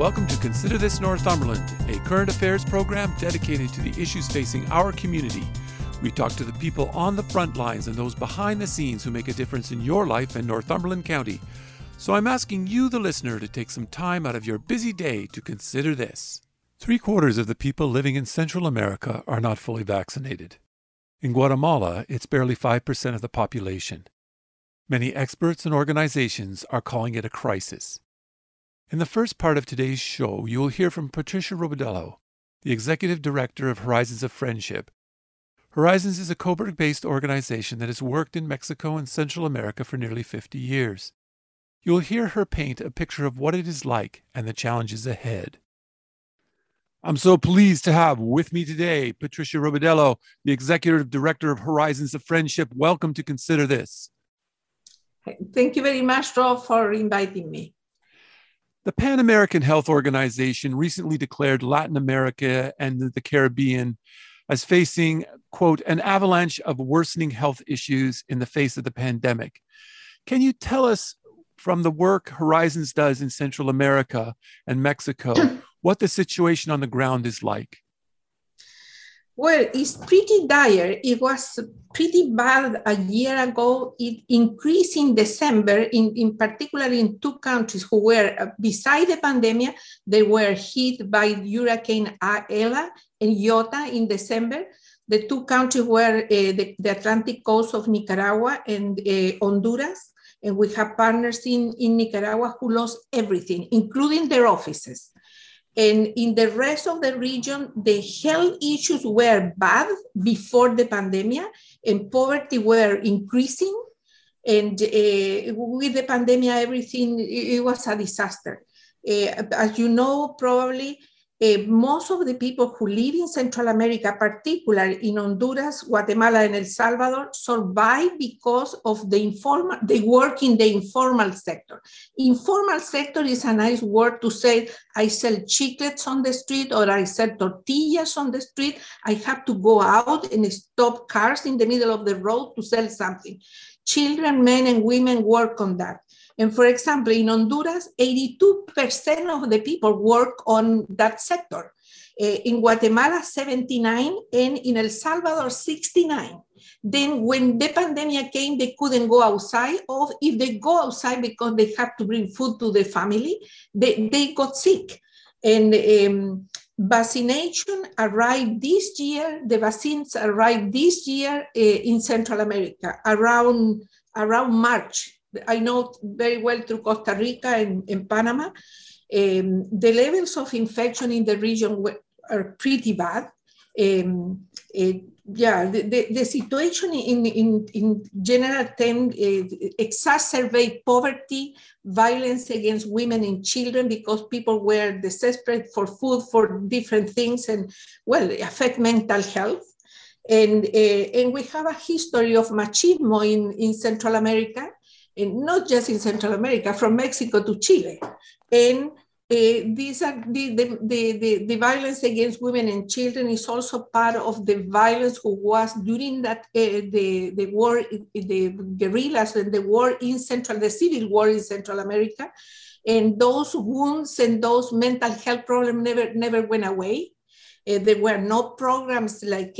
welcome to Consider This Northumberland, a current affairs program dedicated to the issues facing our community. We talk to the people on the front lines and those behind the scenes who make a difference in your life in Northumberland County. So I'm asking you, the listener, to take some time out of your busy day to consider this. Three quarters of the people living in Central America are not fully vaccinated. In Guatemala, it's barely 5% of the population. Many experts and organizations are calling it a crisis. In the first part of today's show, you will hear from Patricia Rebolledo, the Executive Director of Horizons of Friendship. Horizons is a Cobourg based organization that has worked in Mexico and Central America for nearly 50 years. You will hear her paint a picture of what it is like and the challenges ahead. I'm so pleased to have with me today Patricia Rebolledo, the Executive Director of Horizons of Friendship. Welcome to Consider This. Thank you very much, Rob, for inviting me. The Pan American Health Organization recently declared Latin America and the Caribbean as facing, quote, an avalanche of worsening health issues in the face of the pandemic. Can you tell us from the work Horizons does in Central America and Mexico what the situation on the ground is like? Well, it's pretty dire. It was pretty bad a year ago. It increased in December, in, in particular in two countries who were, uh, beside the pandemic, they were hit by Hurricane Eta and Iota in December. The two countries were uh, the, the, Atlantic coast of Nicaragua and uh, Honduras. And we have partners in, in Nicaragua who lost everything, including their offices. And in the rest of the region, the health issues were bad before the pandemic and poverty were increasing. And uh, with the pandemic, everything, it was a disaster. Uh, as you know, probably uh, most of the people who live in Central America, particularly in Honduras, Guatemala, and El Salvador, survive because of the informal, they work in the informal sector. Informal sector is a nice word to say, I sell chiclets on the street or I sell tortillas on the street. I have to go out and stop cars in the middle of the road to sell something. Children, men, and women work on that. And for example, in Honduras, 82% of the people work on that sector. Uh, in Guatemala, 79, and in El Salvador, 69. Then when the pandemic came, they couldn't go outside, or if they go outside because they have to bring food to the family, they, they got sick. And um, vaccination arrived this year, the vaccines arrived this year uh, in Central America, around, around March I know very well through Costa Rica and, and Panama, um, the levels of infection in the region were, are pretty bad. Um, uh, yeah, the, the, the, situation in, in, in general terms exacerbate poverty, violence against women and children because people were desperate for food, for different things, and well, affect mental health. And, uh, and we have a history of machismo in, in Central America and not just in Central America, from Mexico to Chile. And uh, these are the, the, the, the, violence against women and children is also part of the violence who was during that uh, the, the war, the guerrillas and the war in Central, the civil war in Central America. And those wounds and those mental health problems never, never went away. Uh, there were no programs like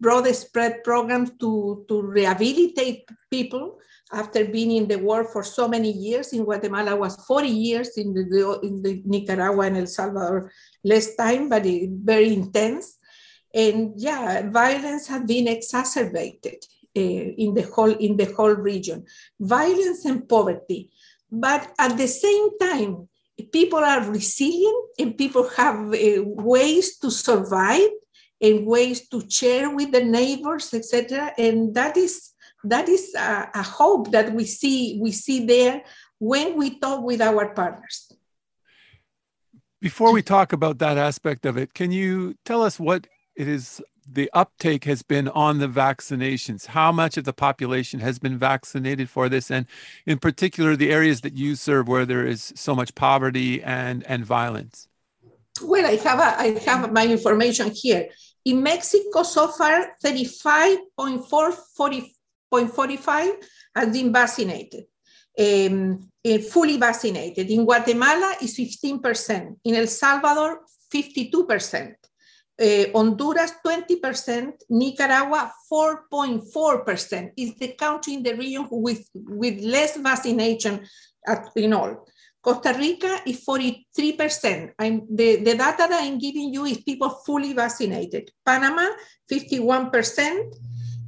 broad spread programs to, to rehabilitate people after being in the war for so many years. In Guatemala was 40 years, in the, in the Nicaragua and El Salvador, less time, but very intense. And yeah, violence has been exacerbated uh, in, the whole, in the whole region. Violence and poverty. But at the same time, people are resilient and people have uh, ways to survive and ways to share with the neighbors, etc. And that is that is a, a hope that we see we see there when we talk with our partners. Before we talk about that aspect of it, can you tell us what it is the uptake has been on the vaccinations? How much of the population has been vaccinated for this? And in particular, the areas that you serve where there is so much poverty and, and violence? Well, I have, a, I have my information here. In Mexico, so far, 35.45 has been vaccinated, um, uh, fully vaccinated. In Guatemala, is 15%. In El Salvador, 52%. Uh, Honduras 20%, Nicaragua 4.4% is the country in the region with, with less vaccination at, in all. Costa Rica is 43%. I'm, the, the data that I'm giving you is people fully vaccinated. Panama, 51%.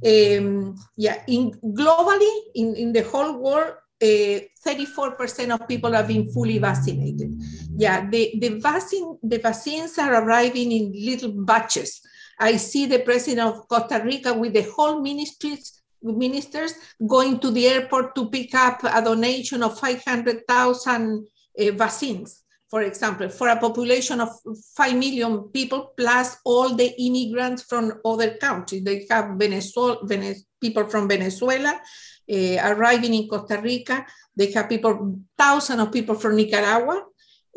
Um, yeah, in globally, in, in the whole world, 34% uh, of people have been fully vaccinated. Yeah, the, the, vaccine, the vaccines are arriving in little batches. I see the president of Costa Rica with the whole ministries, ministers going to the airport to pick up a donation of 500,000 uh, vaccines, for example, for a population of 5 million people, plus all the immigrants from other countries. They have Venezuela, people from Venezuela, uh, arriving in Costa Rica. They have people, thousands of people from Nicaragua,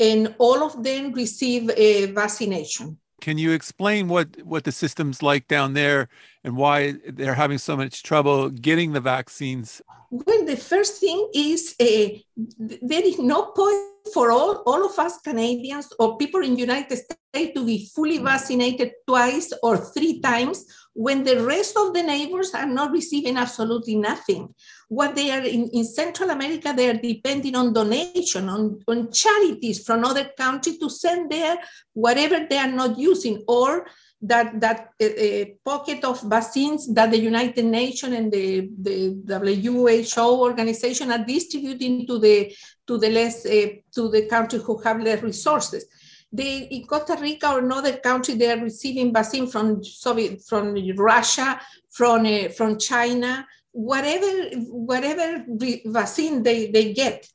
and all of them receive a vaccination. Can you explain what, what the system's like down there and why they're having so much trouble getting the vaccines? Well, the first thing is uh, there is no point for all, all of us Canadians or people in United States to be fully mm. vaccinated twice or three times when the rest of the neighbors are not receiving absolutely nothing. What they are in, in Central America, they are depending on donation, on, on charities from other countries to send there whatever they are not using or that, that uh, pocket of vaccines that the United Nations and the, the WHO organization are distributing to the, to the less, uh, to the countries who have less resources. They, in Costa Rica or another country, they are receiving vaccine from Soviet, from Russia, from, uh, from China, whatever, whatever vaccine they, they get.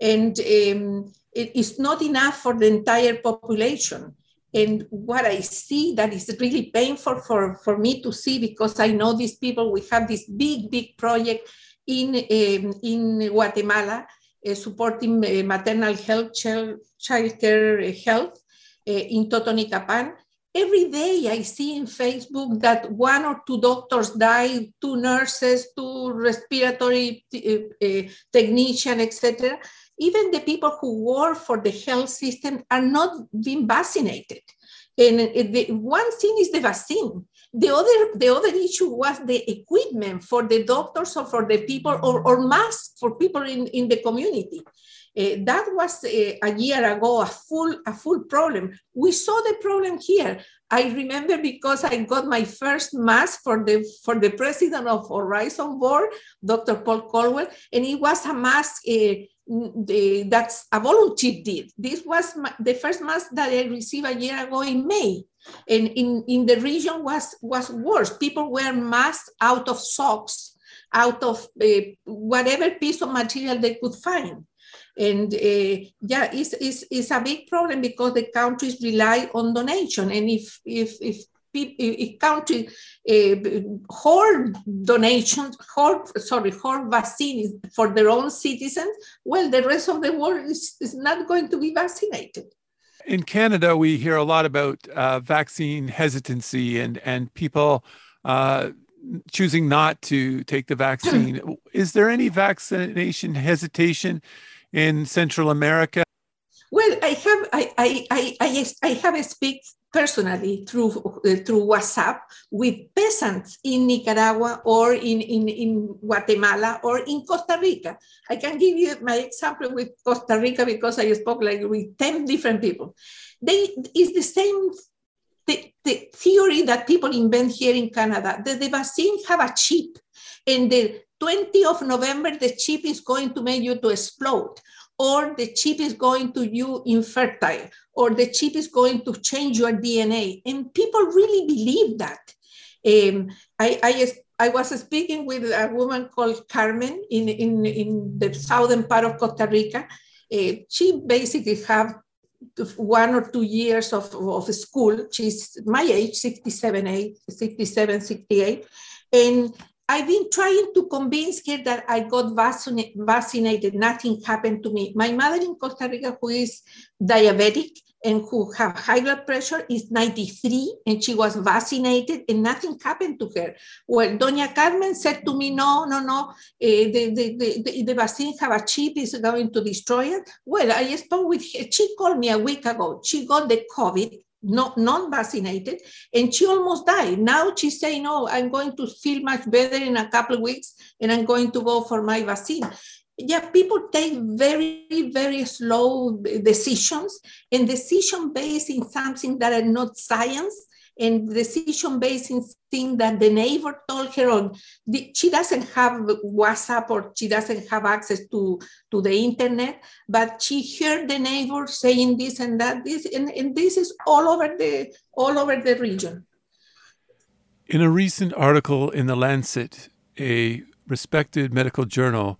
And um, it is not enough for the entire population. And what I see that is really painful for, for me to see because I know these people, we have this big, big project in, um, in Guatemala uh, supporting uh, maternal health, child, child care health uh, in Totonicapán. Every day I see in Facebook that one or two doctors die, two nurses, two respiratory uh, technician, etc even the people who work for the health system are not being vaccinated. And the, one thing is the vaccine. The other, the other issue was the equipment for the doctors or for the people or, or masks for people in, in the community. Uh, that was uh, a year ago a full a full problem. We saw the problem here. I remember because I got my first mask for the for the president of Horizon Board, Dr. Paul Caldwell, and it was a mask. Uh, the, that's a volunteer did. This was my, the first mask that I received a year ago in May. And in, in the region was, was worse. People wear masks out of socks, out of uh, whatever piece of material they could find. And uh, yeah, it's, it's, it's a big problem because the countries rely on donation. And if, if, if if country uh, hoard donations, hoard, sorry, hoard vaccines for their own citizens, well, the rest of the world is, is not going to be vaccinated. In Canada, we hear a lot about uh, vaccine hesitancy and, and people uh, choosing not to take the vaccine. is there any vaccination hesitation in Central America? Well, I have I I I, I, I have speak personally through uh, through WhatsApp with peasants in Nicaragua or in, in, in Guatemala or in Costa Rica. I can give you my example with Costa Rica because I spoke like with 10 different people. They is the same the, the theory that people invent here in Canada, that the vaccine have a chip and the 20th of November, the chip is going to make you to explode or the chip is going to you infertile, or the chip is going to change your DNA. And people really believe that. Um, I, I, I, was speaking with a woman called Carmen in, in, in the southern part of Costa Rica. Uh, she basically have one or two years of, of school. She's my age, 67, 8, 67, 68. And I've been trying to convince her that I got vaccinated. Nothing happened to me. My mother in Costa Rica, who is diabetic and who have high blood pressure, is 93 and she was vaccinated and nothing happened to her. Well, Doña Carmen said to me, no, no, no, uh, the, the, the, the, vaccine have a chip, is going to destroy it. Well, I spoke with her. She called me a week ago. She got the COVID not non-vaccinated, and she almost died. Now she's saying, "No, I'm going to feel much better in a couple of weeks, and I'm going to go for my vaccine." Yeah, people take very, very slow decisions, and decision based in something that are not science and decision based in thing that the neighbor told her on the, she doesn't have whatsapp or she doesn't have access to to the internet but she heard the neighbor saying this and that this and, and this is all over the all over the region in a recent article in the lancet a respected medical journal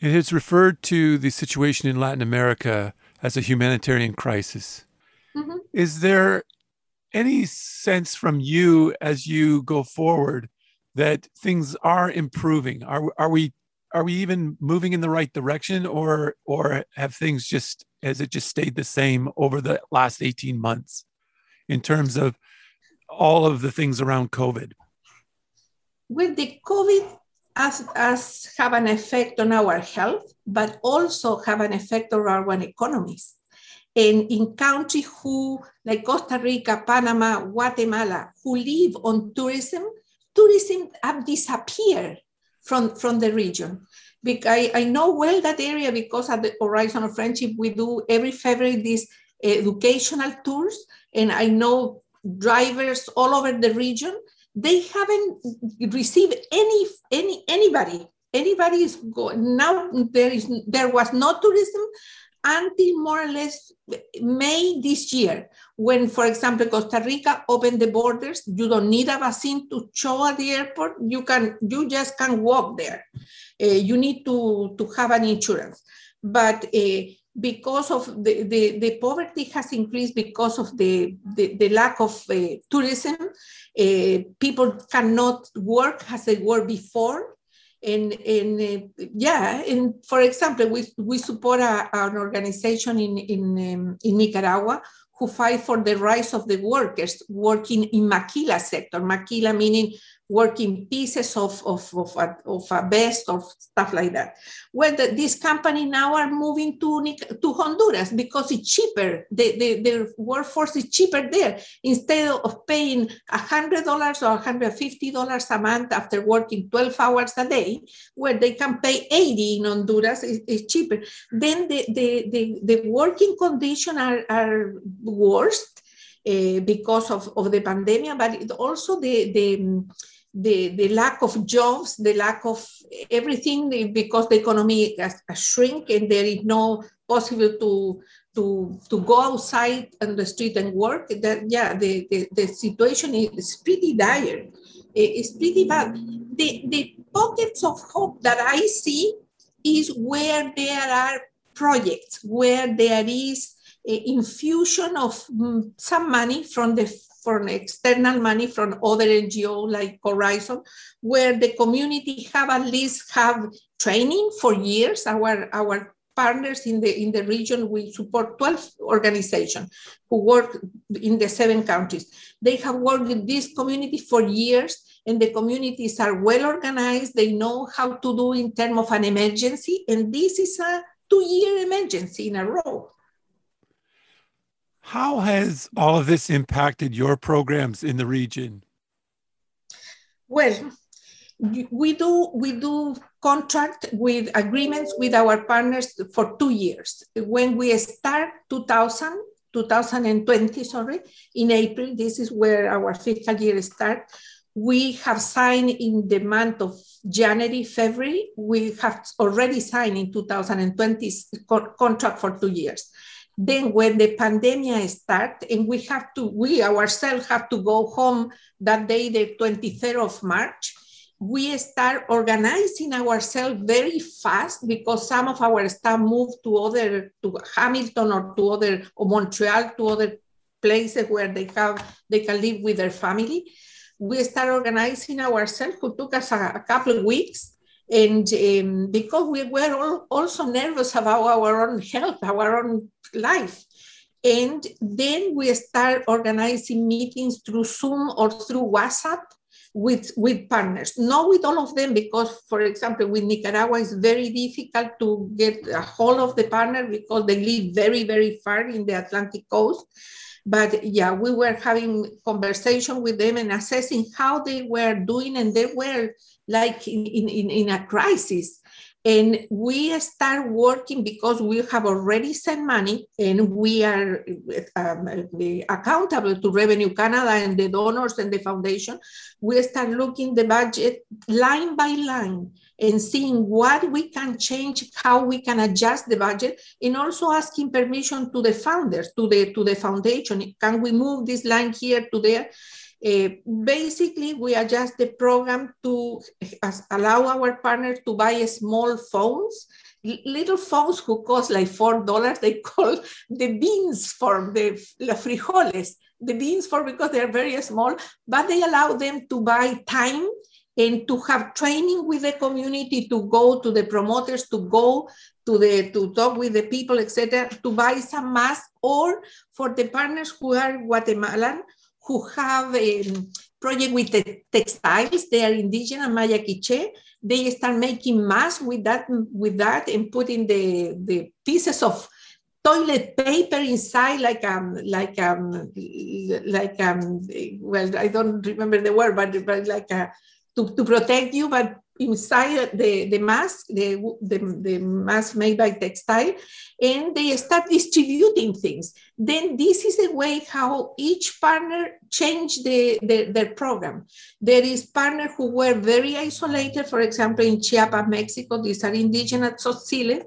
it has referred to the situation in latin america as a humanitarian crisis mm-hmm. is there any sense from you as you go forward that things are improving? Are are we are we even moving in the right direction, or or have things just has it just stayed the same over the last eighteen months in terms of all of the things around COVID? With the COVID as, as have an effect on our health, but also have an effect on our economies. And in countries who, like Costa Rica, Panama, Guatemala, who live on tourism, tourism have disappeared from, from the region. Because I, I know well that area because at the Horizon of Friendship, we do every February these educational tours. And I know drivers all over the region. They haven't received any, any anybody. Anybody is going now. There is there was no tourism until more or less May this year, when, for example, Costa Rica opened the borders, you don't need a vaccine to show at the airport. You can, you just can walk there. Uh, you need to, to have an insurance. But uh, because of the, the, the, poverty has increased because of the, the, the lack of uh, tourism, uh, people cannot work as they were before and, uh, yeah, for example, we, we support a, an organization in, in, um, in Nicaragua who fight for the rights of the workers working in maquila sector. Maquila meaning working pieces of, of, of, a, of a vest or stuff like that. Well, the, this company now are moving to, to Honduras because it's cheaper. The, the, the workforce is cheaper there. Instead of paying $100 or $150 a month after working 12 hours a day, where they can pay 80 in Honduras, it's cheaper. Then the, the, the, the working conditions are, are worse uh, because of, of the pandemic, but also the, the the, the lack of jobs, the lack of everything because the economy has, has shrink and there is no possible to to to go outside on the street and work. That yeah, the, the, the situation is pretty dire. It's pretty bad. The the pockets of hope that I see is where there are projects, where there is infusion of mm, some money from the from external money from other NGO like Horizon, where the community have at least have training for years. Our, our partners in the, in the region, we support 12 organizations who work in the seven countries. They have worked with this community for years and the communities are well organized. They know how to do in terms of an emergency. And this is a two year emergency in a row. How has all of this impacted your programs in the region? Well, we do we do contract with agreements with our partners for two years. When we start 2000, 2020, sorry, in April, this is where our fiscal year starts. We have signed in the month of January, February. We have already signed in 2020 contract for two years. Then when the pandemic started and we have to, we ourselves have to go home that day, the 23rd of March, we start organizing ourselves very fast because some of our staff moved to other to Hamilton or to other or Montreal to other places where they have they can live with their family. We start organizing ourselves. It took us a, a couple of weeks, and um, because we were all, also nervous about our own health, our own life. And then we start organizing meetings through Zoom or through WhatsApp with, with partners. Not with all of them, because, for example, with Nicaragua, it's very difficult to get a hold of the partner because they live very, very far in the Atlantic coast. But yeah, we were having conversation with them and assessing how they were doing, and they were like in, in, in a crisis. And we start working because we have already sent money and we are um, accountable to Revenue Canada and the donors and the foundation. We start looking the budget line by line and seeing what we can change, how we can adjust the budget, and also asking permission to the founders, to the to the foundation. Can we move this line here to there? Uh, basically, we adjust the program to allow our partners to buy small phones, little phones who cost like four dollars. They call the beans for the la frijoles, the beans for because they're very small, but they allow them to buy time and to have training with the community to go to the promoters to go to the to talk with the people etc to buy some masks or for the partners who are guatemalan who have a project with the textiles. They are indigenous Maya Quiche. They start making masks with that, with that and putting the, the pieces of toilet paper inside like um like um like um well I don't remember the word but, but like a, to, to protect you but inside the, the mask, the, the, the mask made by textile, and they start distributing things. Then this is a way how each partner changed the, the, their program. There is partners who were very isolated, for example, in Chiapas, Mexico, these are indigenous Tzotzile.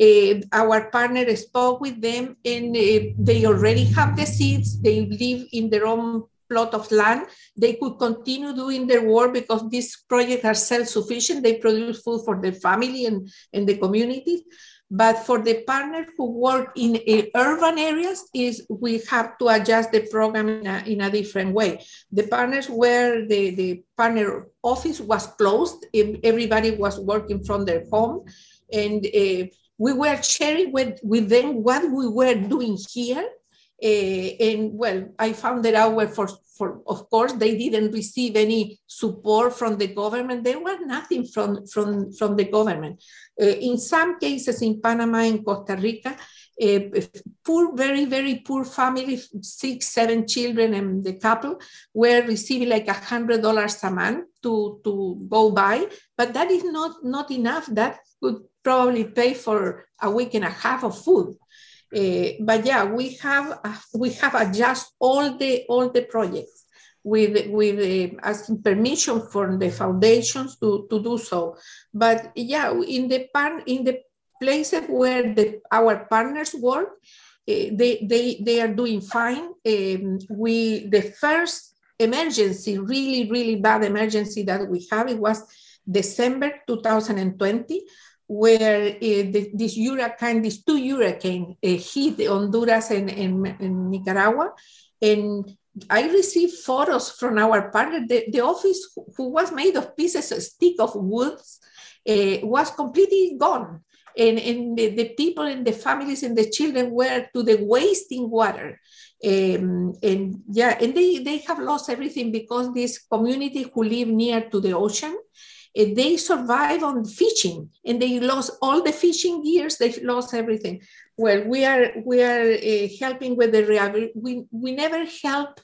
Uh, our partner spoke with them and uh, they already have the seeds. They live in their own plot of land, they could continue doing their work because these projects are self-sufficient. They produce food for their family and, and the community. But for the partners who work in urban areas, is we have to adjust the program in a, in a different way. The partners where the, the partner office was closed, everybody was working from their home, and uh, we were sharing with, with them what we were doing here uh, and well, I found that out for, for, of course, they didn't receive any support from the government. There was nothing from, from, from the government. Uh, in some cases in Panama and Costa Rica, uh, poor, very, very poor family, six, seven children and the couple were receiving like a hundred dollars a month to, to go by, but that is not, not enough. That could probably pay for a week and a half of food. Uh, but yeah, we have uh, we have adjust all the all the projects with with uh, asking permission from the foundations to, to do so. But yeah, in the pan in the places where the our partners work, uh, they they they are doing fine. Um, we the first emergency, really really bad emergency that we have, it was December 2020 where uh, the, this hurricane, these two hurricanes uh, hit Honduras and, and, and, Nicaragua. And I received photos from our partner. The, the office, who was made of pieces of stick of woods, uh, was completely gone. And, and the, the, people and the families and the children were to the wasting water. Um, and yeah, and they, they have lost everything because this community who live near to the ocean, they survive on fishing and they lost all the fishing gears they lost everything. Well we are we are uh, helping with the rehabilitation we, we never help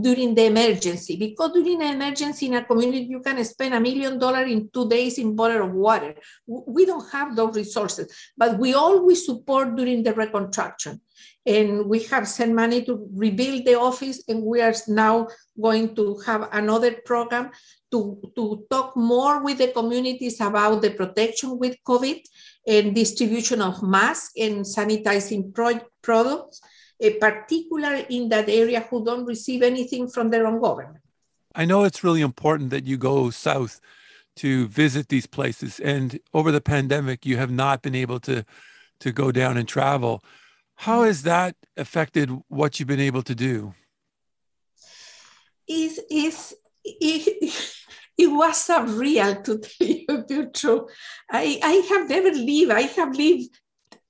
during the emergency because during an emergency in a community you can spend a million dollars in two days in bottle of water we don't have those resources but we always support during the reconstruction and we have sent money to rebuild the office and we are now going to have another program to, to talk more with the communities about the protection with COVID and distribution of masks and sanitizing pro products, uh, particularly in that area who don't receive anything from their own government. I know it's really important that you go south to visit these places. And over the pandemic, you have not been able to to go down and travel. How has that affected what you've been able to do? Is is it, it was surreal to tell you the truth. I, I have never lived, I have lived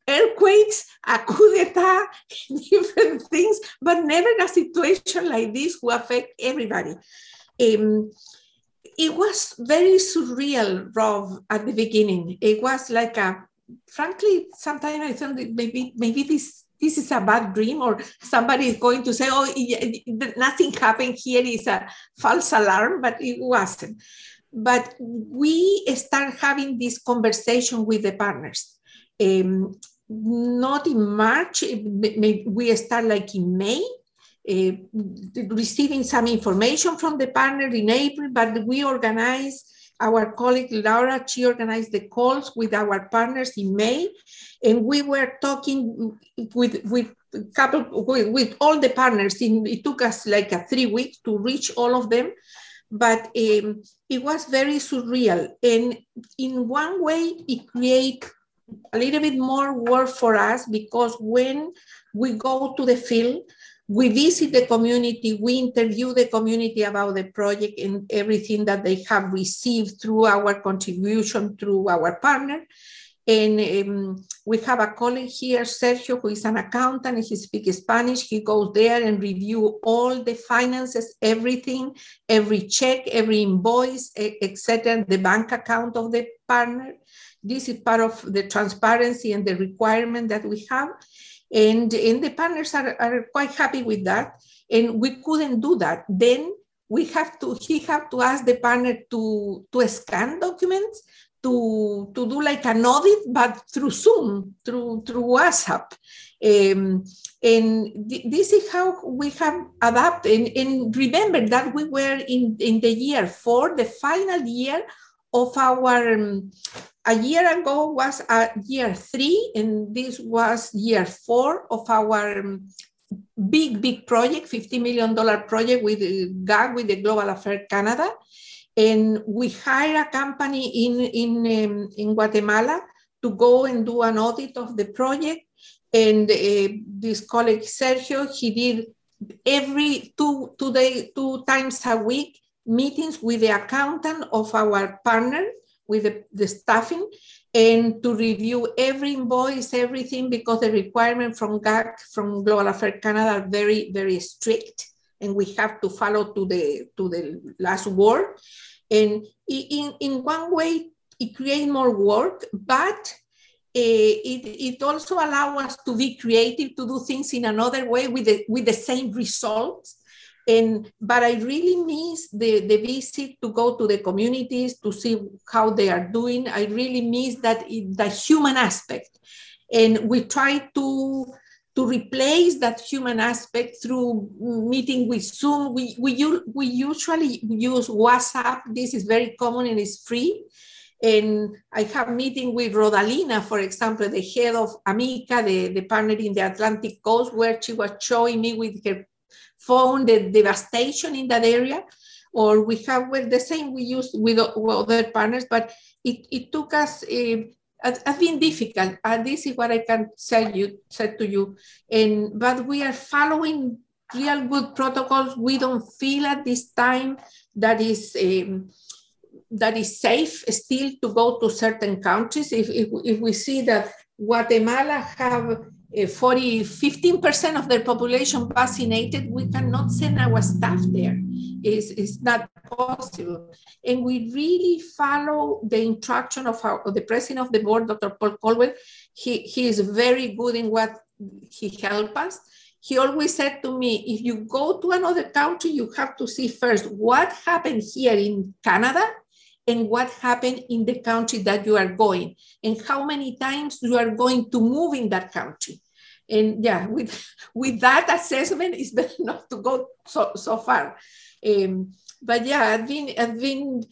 earthquakes, a coup d'etat, different things, but never a situation like this who affect everybody. Um, it was very surreal, Rob, at the beginning. It was like a, frankly, sometimes I thought maybe maybe this this is a bad dream, or somebody is going to say, "Oh, nothing happened here is a false alarm," but it wasn't. But we start having this conversation with the partners. Um, not in March, we start like in May, uh, receiving some information from the partner in April, but we organize our colleague Laura, she organized the calls with our partners in May, and we were talking with with couple with, with all the partners. In, it took us like a three weeks to reach all of them, but um, it was very surreal. And in one way, it created a little bit more work for us because when we go to the field, we visit the community, we interview the community about the project and everything that they have received through our contribution through our partner. And um, we have a colleague here, Sergio, who is an accountant, and he speaks Spanish. He goes there and review all the finances, everything, every check, every invoice, etc., the bank account of the partner. This is part of the transparency and the requirement that we have. And, and the partners are, are quite happy with that. And we couldn't do that. Then we have to, he have to ask the partner to, to scan documents, to, to do like an audit, but through Zoom, through, through WhatsApp. Um, and th this is how we have adapted. And, and, remember that we were in, in the year four, the final year of our um, a year ago was a year three, and this was year four of our um, big, big project, $50 million project with uh, GAC, with the Global Affairs Canada. And we hired a company in, in, um, in Guatemala to go and do an audit of the project. And uh, this colleague, Sergio, he did every two, two, day, two times a week meetings with the accountant of our partner with the, the staffing and to review every invoice, everything, because the requirement from GAC, from Global Affairs Canada are very, very strict. And we have to follow to the, to the last word. And in, in one way, it creates more work, but uh, it, it also allows us to be creative, to do things in another way with the, with the same results and but I really miss the, the visit to go to the communities to see how they are doing. I really miss that the human aspect. And we try to to replace that human aspect through meeting with Zoom. We, we, we usually use WhatsApp. This is very common and it's free. And I have meeting with Rodalina, for example, the head of Amica, the, the partner in the Atlantic coast, where she was showing me with her phone the devastation in that area or we have well, the same we use with other partners, but it, it took us, uh, has been difficult. And this is what I can tell you, said to you. And, but we are following real good protocols. We don't feel at this time that is, um, that is safe still to go to certain countries. If, if, if we see that Guatemala have Uh, 40, 15% of their population vaccinated, we cannot send our staff there. It's, it's not possible. And we really follow the instruction of, our, of the president of the board, Dr. Paul Caldwell. He, he is very good in what he helps us. He always said to me, if you go to another country, you have to see first what happened here in Canada and what happened in the country that you are going and how many times you are going to move in that country. And yeah with with that assessment it's better not to go so so far. Um, but yeah i've been i've been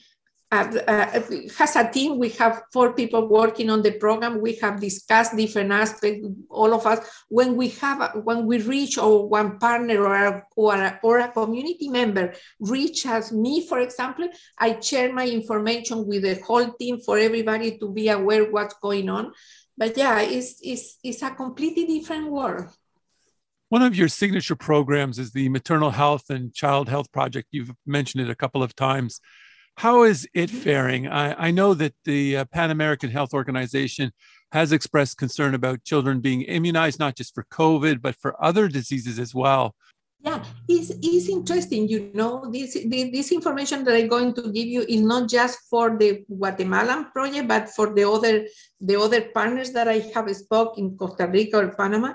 has a team. We have four people working on the program. We have discussed different aspects, all of us. When we have, when we reach or one partner or a, or a, or a community member reach as me, for example, I share my information with the whole team for everybody to be aware what's going on. But yeah, it's, it's, it's a completely different world. One of your signature programs is the Maternal Health and Child Health Project. You've mentioned it a couple of times. How is it faring? I, I know that the uh, Pan American Health Organization has expressed concern about children being immunized, not just for COVID, but for other diseases as well. Yeah, it's, it's interesting. You know, this, this information that I'm going to give you is not just for the Guatemalan project, but for the other the other partners that I have spoke in Costa Rica or Panama.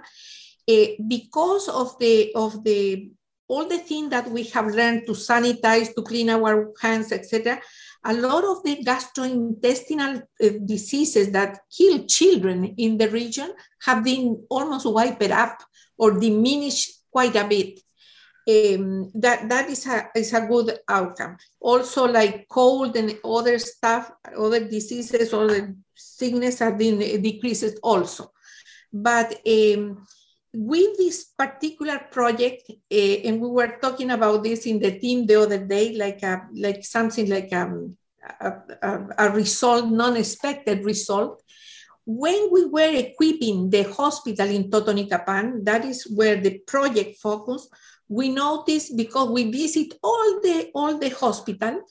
Uh, because of the of the all the things that we have learned to sanitize, to clean our hands, etc., a lot of the gastrointestinal uh, diseases that kill children in the region have been almost wiped up or diminished quite a bit. Um, that that is a is a good outcome. Also, like cold and other stuff, other diseases, other sickness have been decreased also. But um, with this particular project, uh, and we were talking about this in the team the other day, like a, like something like um, a, a, a result, non-expected result. When we were equipping the hospital in Totonicapán, that is where the project focused, we noticed because we visit all the all the hospital,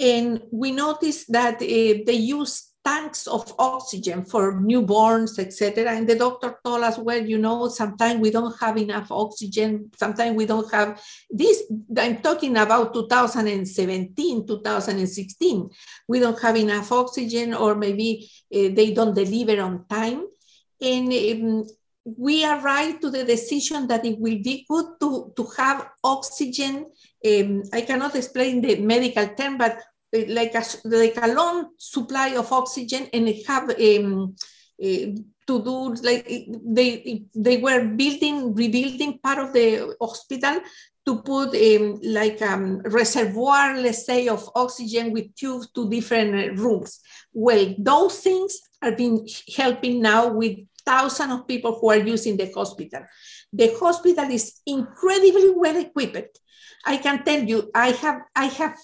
and we noticed that uh, they use tanks of oxygen for newborns, etc. And the doctor told us, well, you know, sometimes we don't have enough oxygen. Sometimes we don't have this. I'm talking about 2017, 2016. We don't have enough oxygen, or maybe uh, they don't deliver on time. And um, we arrived to the decision that it will be good to, to have oxygen. Um, I cannot explain the medical term, but like a, like a long supply of oxygen and have um, uh, to do like they they were building rebuilding part of the hospital to put um, like a um, reservoir let's say of oxygen with tubes to different rooms. Well those things are being helping now with thousands of people who are using the hospital. The hospital is incredibly well equipped. I can tell you i have i have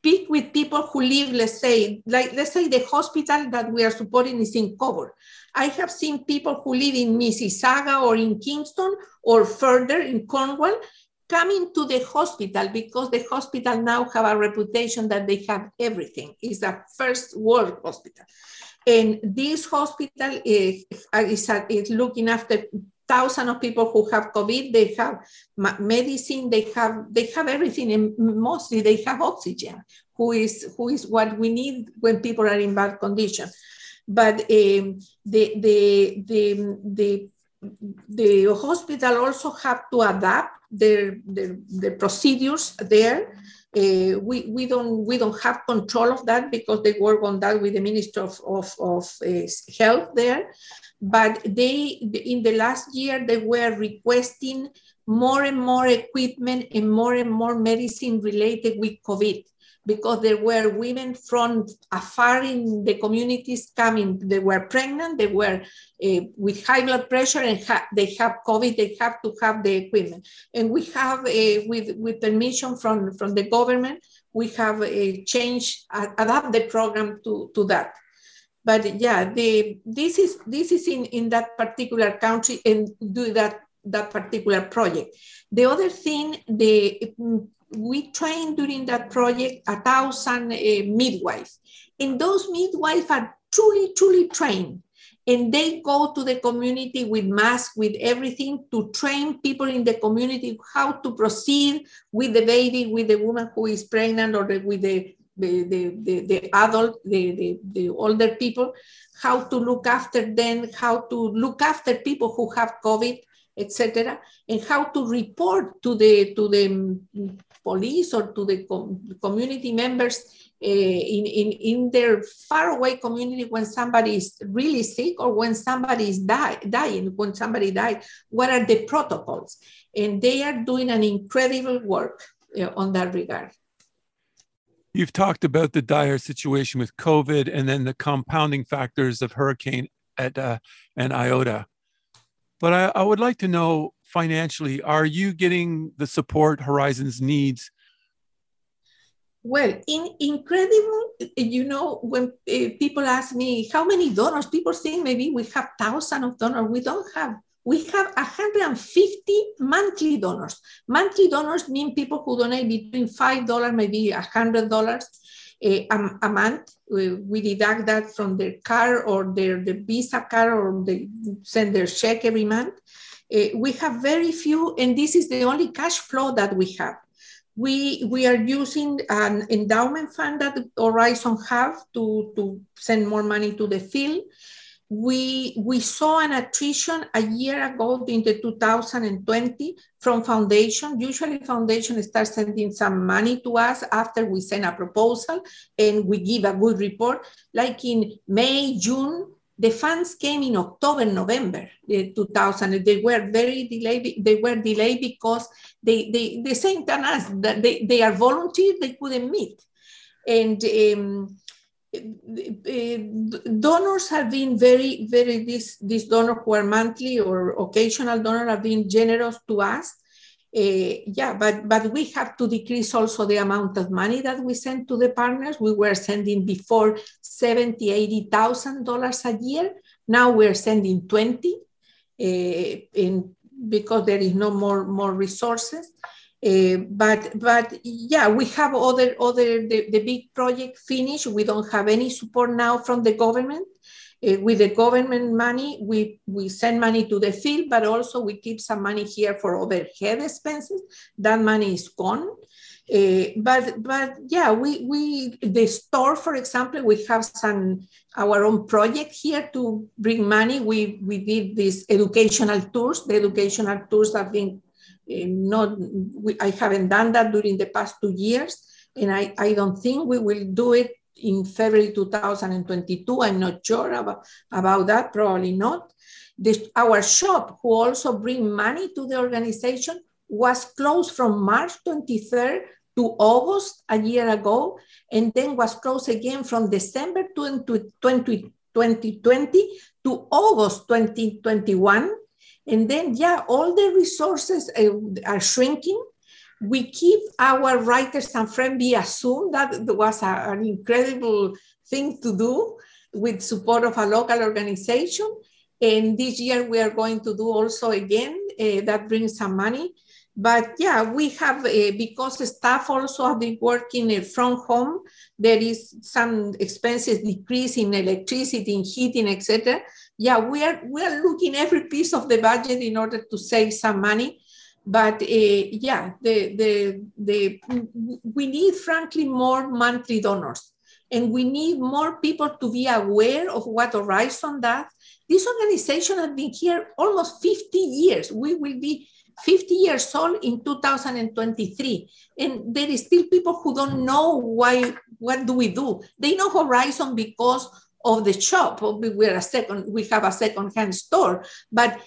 speak with people who live, let's say, like let's say the hospital that we are supporting is in Cobourg. I have seen people who live in Mississauga or in Kingston or further in Cornwall coming to the hospital because the hospital now have a reputation that they have everything. It's a first world hospital. And this hospital is, is, is looking after thousands of people who have COVID, they have medicine, they have they have everything, and mostly they have oxygen, who is who is what we need when people are in bad condition. But um, the, the the the the hospital also have to adapt their their, their procedures there. Uh, we, we don't we don't have control of that because they work on that with the Minister of, of, of uh, Health there. But they in the last year they were requesting more and more equipment and more and more medicine related with covid because there were women from afar in the communities coming. They were pregnant they were uh, with high blood pressure and ha- they have covid they have to have the equipment. And we have uh, with with permission from from the government we have uh, changed uh, adapt the program to to that. But yeah, the, this is this is in, in that particular country and do that that particular project. The other thing, the we trained during that project a thousand uh, midwives, and those midwives are truly truly trained, and they go to the community with masks, with everything to train people in the community how to proceed with the baby, with the woman who is pregnant, or the, with the the, the, the, adult, the, the, the older people, how to look after them, how to look after people who have COVID, etc., and how to report to the to the police or to the com community members uh, in, in, in their faraway community when somebody is really sick or when somebody is die, dying, when somebody died, what are the protocols? And they are doing an incredible work uh, on that regard. You've talked about the dire situation with COVID and then the compounding factors of Hurricane Eta and Iota. But I, I would like to know financially, are you getting the support Horizons needs? Well, in incredible, you know, when uh, people ask me how many donors, people think maybe we have thousands of donors. We don't have. We have 150 monthly donors. Monthly donors mean people who donate between five dollars, maybe a hundred dollars eh, a, a, month. We, we, deduct that from their car or their the Visa card, or they send their check every month. Uh, we have very few, and this is the only cash flow that we have. We, we are using an endowment fund that Horizon have to, to send more money to the field. We, we saw an attrition a year ago in the 2020 from foundation. Usually foundation starts sending some money to us after we send a proposal and we give a good report. Like in May, June, the funds came in October, November 2000. They were very delayed. They were delayed because they, they, they sent us that they, they are volunteers, they couldn't meet. And um, donors have been very, very, this, this donor who are monthly or occasional donor have been generous to us. Uh, yeah, but, but we have to decrease also the amount of money that we send to the partners. We were sending before 70, 80,000 dollars a year. Now we're sending 20 uh, in, because there is no more, more resources. Uh, but but yeah, we have other other the, the big project finished. We don't have any support now from the government. Uh, with the government money, we, we send money to the field, but also we keep some money here for overhead expenses. That money is gone. Uh, but but yeah, we we the store, for example, we have some our own project here to bring money. We we did these educational tours. The educational tours have been uh, not. We, I haven't done that during the past two years, and I I don't think we will do it in February 2022. I'm not sure about, about that, probably not. Our shop, who also bring money to the organization, was closed from March 23rd to August a year ago, and then was closed again from December 20, 2020 to August 2021. And then, yeah, all the resources uh, are shrinking we keep our writers and friends via Zoom. That was a, an incredible thing to do with support of a local organization. And this year we are going to do also again, uh, that brings some money. But yeah, we have, uh, because the staff also have been working uh, from home, there is some expenses decrease in electricity, in heating, etc. Yeah, we are, we are looking every piece of the budget in order to save some money but uh, yeah, the, the, the, we need, frankly, more monthly donors. And we need more people to be aware of what Horizon does. This organization has been here almost 50 years. We will be 50 years old in 2023 and there is still people who don't know why what do we do they know horizon because of the shop we're a second we have a second hand store but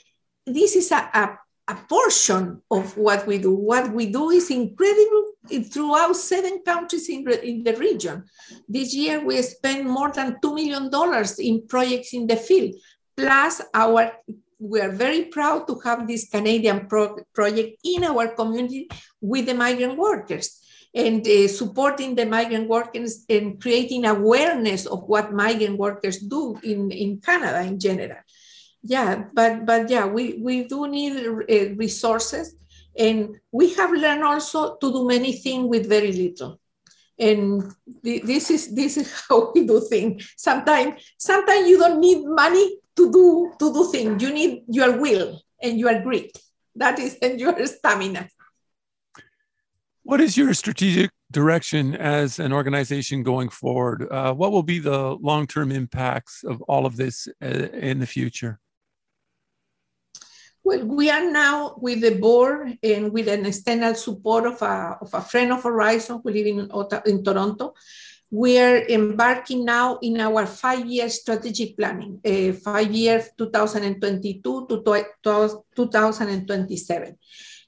this is a, a a portion of what we do. What we do is incredible throughout seven countries in, in the region. This year, we spent more than $2 million in projects in the field, plus our we are very proud to have this Canadian pro project in our community with the migrant workers and uh, supporting the migrant workers and creating awareness of what migrant workers do in, in Canada in general yeah but but yeah we we do need uh, resources and we have learned also to do many things with very little. And this is this is how we do things. Sometimes sometimes you don't need money to do to do things. You need your will and your grit. That is and your stamina. What is your strategic direction as an organization going forward? Uh, what will be the long-term impacts of all of this uh, in the future well, we are now with the board and with an external support of a, of a friend of Horizon who live in, in Toronto. We are embarking now in our five-year strategic planning, uh, five years 2022 to 2027.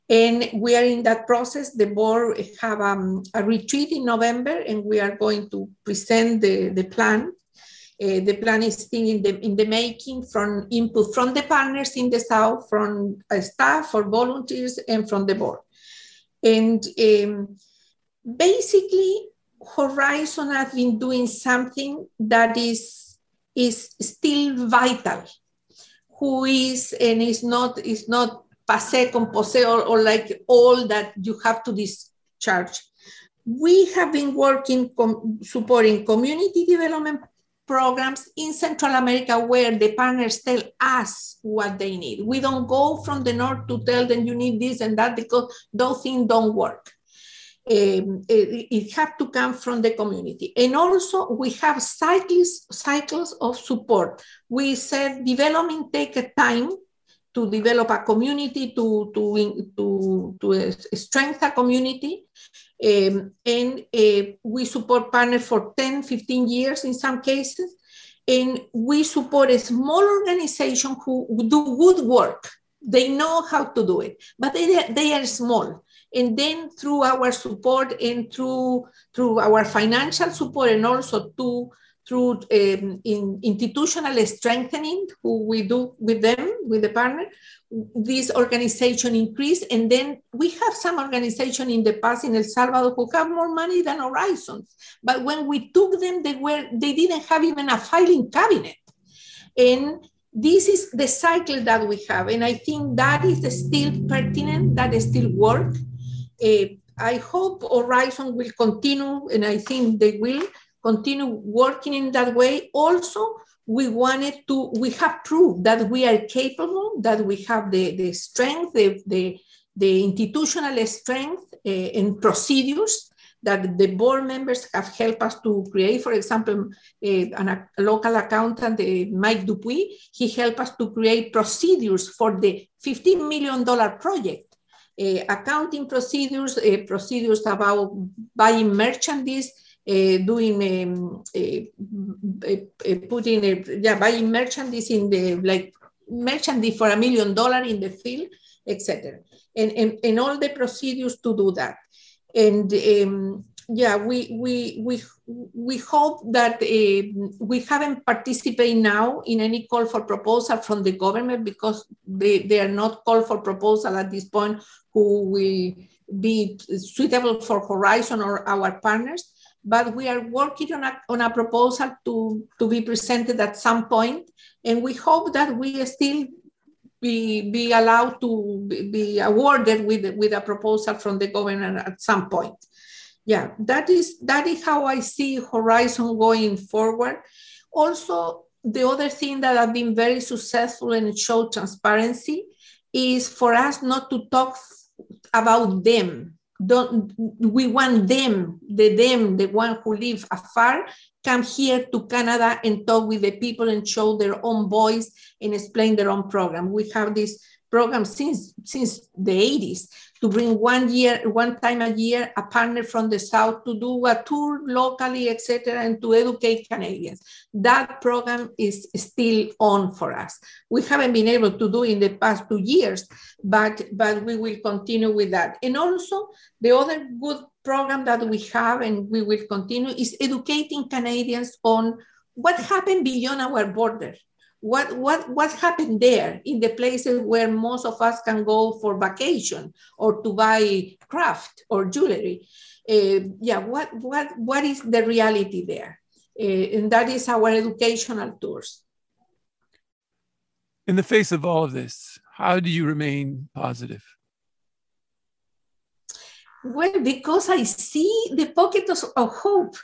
And we are in that process. The board have um, a retreat in November, and we are going to present the, the plan. Uh, the plan is still in the, in the making from input from the partners in the South, from uh, staff or volunteers, and from the board. And um, basically, Horizon has been doing something that is, is still vital. Who is and is not is not passe compose or, or like all that you have to discharge. We have been working com supporting community development programs in Central America where the partners tell us what they need. We don't go from the north to tell them you need this and that because those things don't work. Um, it, it has to come from the community. And also we have cycles, cycles of support. We said development take a time to develop a community, to, to, to, to strengthen a community. Um, and uh, we support partners for 10, 15 years in some cases. And we support a small organization who do good work. They know how to do it, but they, they are small. And then through our support and through, through our financial support and also to through um, in institutional strengthening, who we do with them, with the partner, this organization increased. And then we have some organization in the past in El Salvador who have more money than Horizons. But when we took them, they were they didn't have even a filing cabinet. And this is the cycle that we have. And I think that is still pertinent, that still work. Uh, I hope Horizon will continue, and I think they will continue working in that way. Also, we wanted to, we have proved that we are capable, that we have the, the strength, the, the, the institutional strength uh, and procedures that the board members have helped us to create. For example, uh, an, a local accountant, uh, Mike Dupuy, he helped us to create procedures for the $15 million project. Uh, accounting procedures, procedures about buying merchandise, uh, doing um, uh, putting yeah buying merchandise in the like merchandise for a million dollar in the field etc and, and and all the procedures to do that. And um, yeah we we we we hope that uh, we haven't participated now in any call for proposal from the government because they, they are not call for proposal at this point who will be suitable for horizon or our partners but we are working on a, on a proposal to, to be presented at some point, and we hope that we still be, be allowed to be awarded with, with a proposal from the government at some point. Yeah, that is, that is how I see Horizon going forward. Also, the other thing that I've been very successful and show transparency is for us not to talk about them don't we want them the them the one who live afar come here to canada and talk with the people and show their own voice and explain their own program. We have this program since since the 80s to bring one year, one time a year, a partner from the South to do a tour locally, etc., and to educate Canadians. That program is still on for us. We haven't been able to do in the past two years, but, but we will continue with that. And also, the other good program that we have and we will continue is educating Canadians on what happened beyond our border what what what happened there in the places where most of us can go for vacation or to buy craft or jewelry? Uh, yeah what what what is the reality there? Uh, and that is our educational tours. In the face of all of this how do you remain positive well, because I see the pocket of, hope.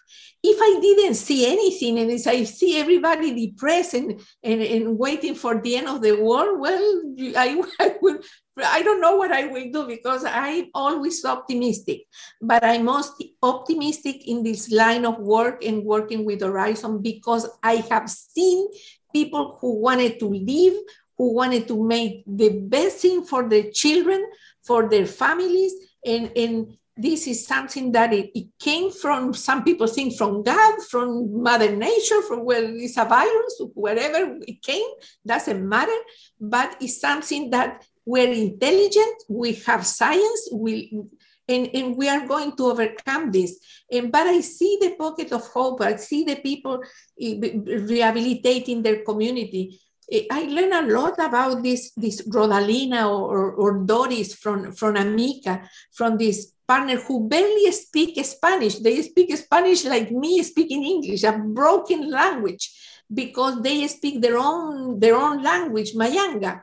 If I didn't see anything and if I see everybody depressed and, and, and waiting for the end of the world, well, I, I would I don't know what I will do because I'm always optimistic, but I'm most optimistic in this line of work and working with Horizon because I have seen people who wanted to live, who wanted to make the best thing for their children, for their families, and, and this is something that it, it, came from some people think from god from mother nature from well it's a virus wherever it came doesn't matter but it's something that we're intelligent, we have science, we, and, and we are going to overcome this. And, but I see the pocket of hope. I see the people eh, rehabilitating their community. Eh, I learned a lot about this, this Rodalina or, or Doris from, from Amica, from this partner who barely speak Spanish. They speak Spanish like me speaking English, a broken language, because they speak their own, their own language, Mayangna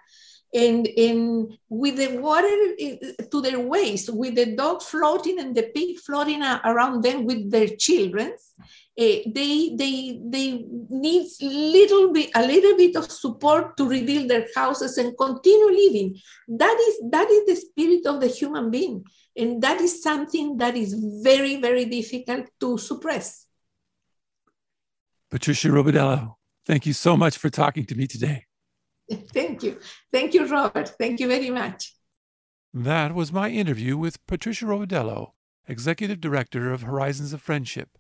and, and with the water to their waist, with the dog floating and the pig floating around them with their children, uh, they, they, they need little bit, a little bit of support to rebuild their houses and continue living. That is, that is the spirit of the human being. And that is something that is very, very difficult to suppress. Patricia Rebolledo, thank you so much for talking to me today. Thank you. Thank you, Robert. Thank you very much. That was my interview with Patricia Rebolledo, Executive Director of Horizons of Friendship.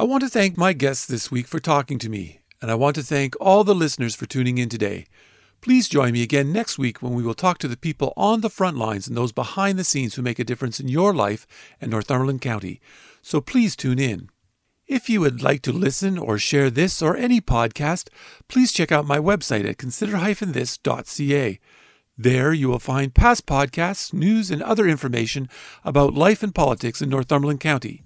I want to thank my guests this week for talking to me, and I want to thank all the listeners for tuning in today. Please join me again next week when we will talk to the people on the front lines and those behind the scenes who make a difference in your life and Northumberland County. So please tune in. If you would like to listen or share this or any podcast, please check out my website at consider-this.ca. There you will find past podcasts, news, and other information about life and politics in Northumberland County.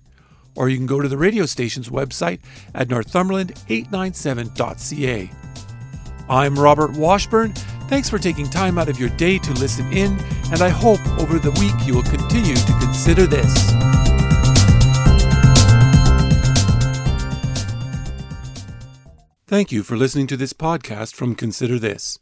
Or you can go to the radio station's website at northumberland897.ca. I'm Robert Washburn. Thanks for taking time out of your day to listen in, and I hope over the week you will continue to consider this. Thank you for listening to this podcast from Consider This.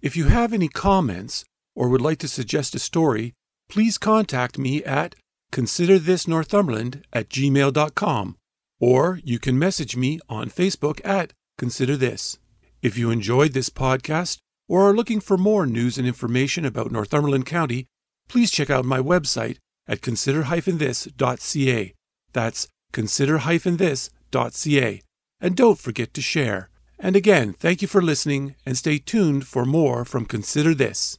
If you have any comments or would like to suggest a story, please contact me at considerthisnorthumberland at gmail.com or you can message me on Facebook at Consider This. If you enjoyed this podcast or are looking for more news and information about Northumberland County, please check out my website at consider-this.ca. That's consider-this.ca and don't forget to share. And again, thank you for listening and stay tuned for more from Consider This.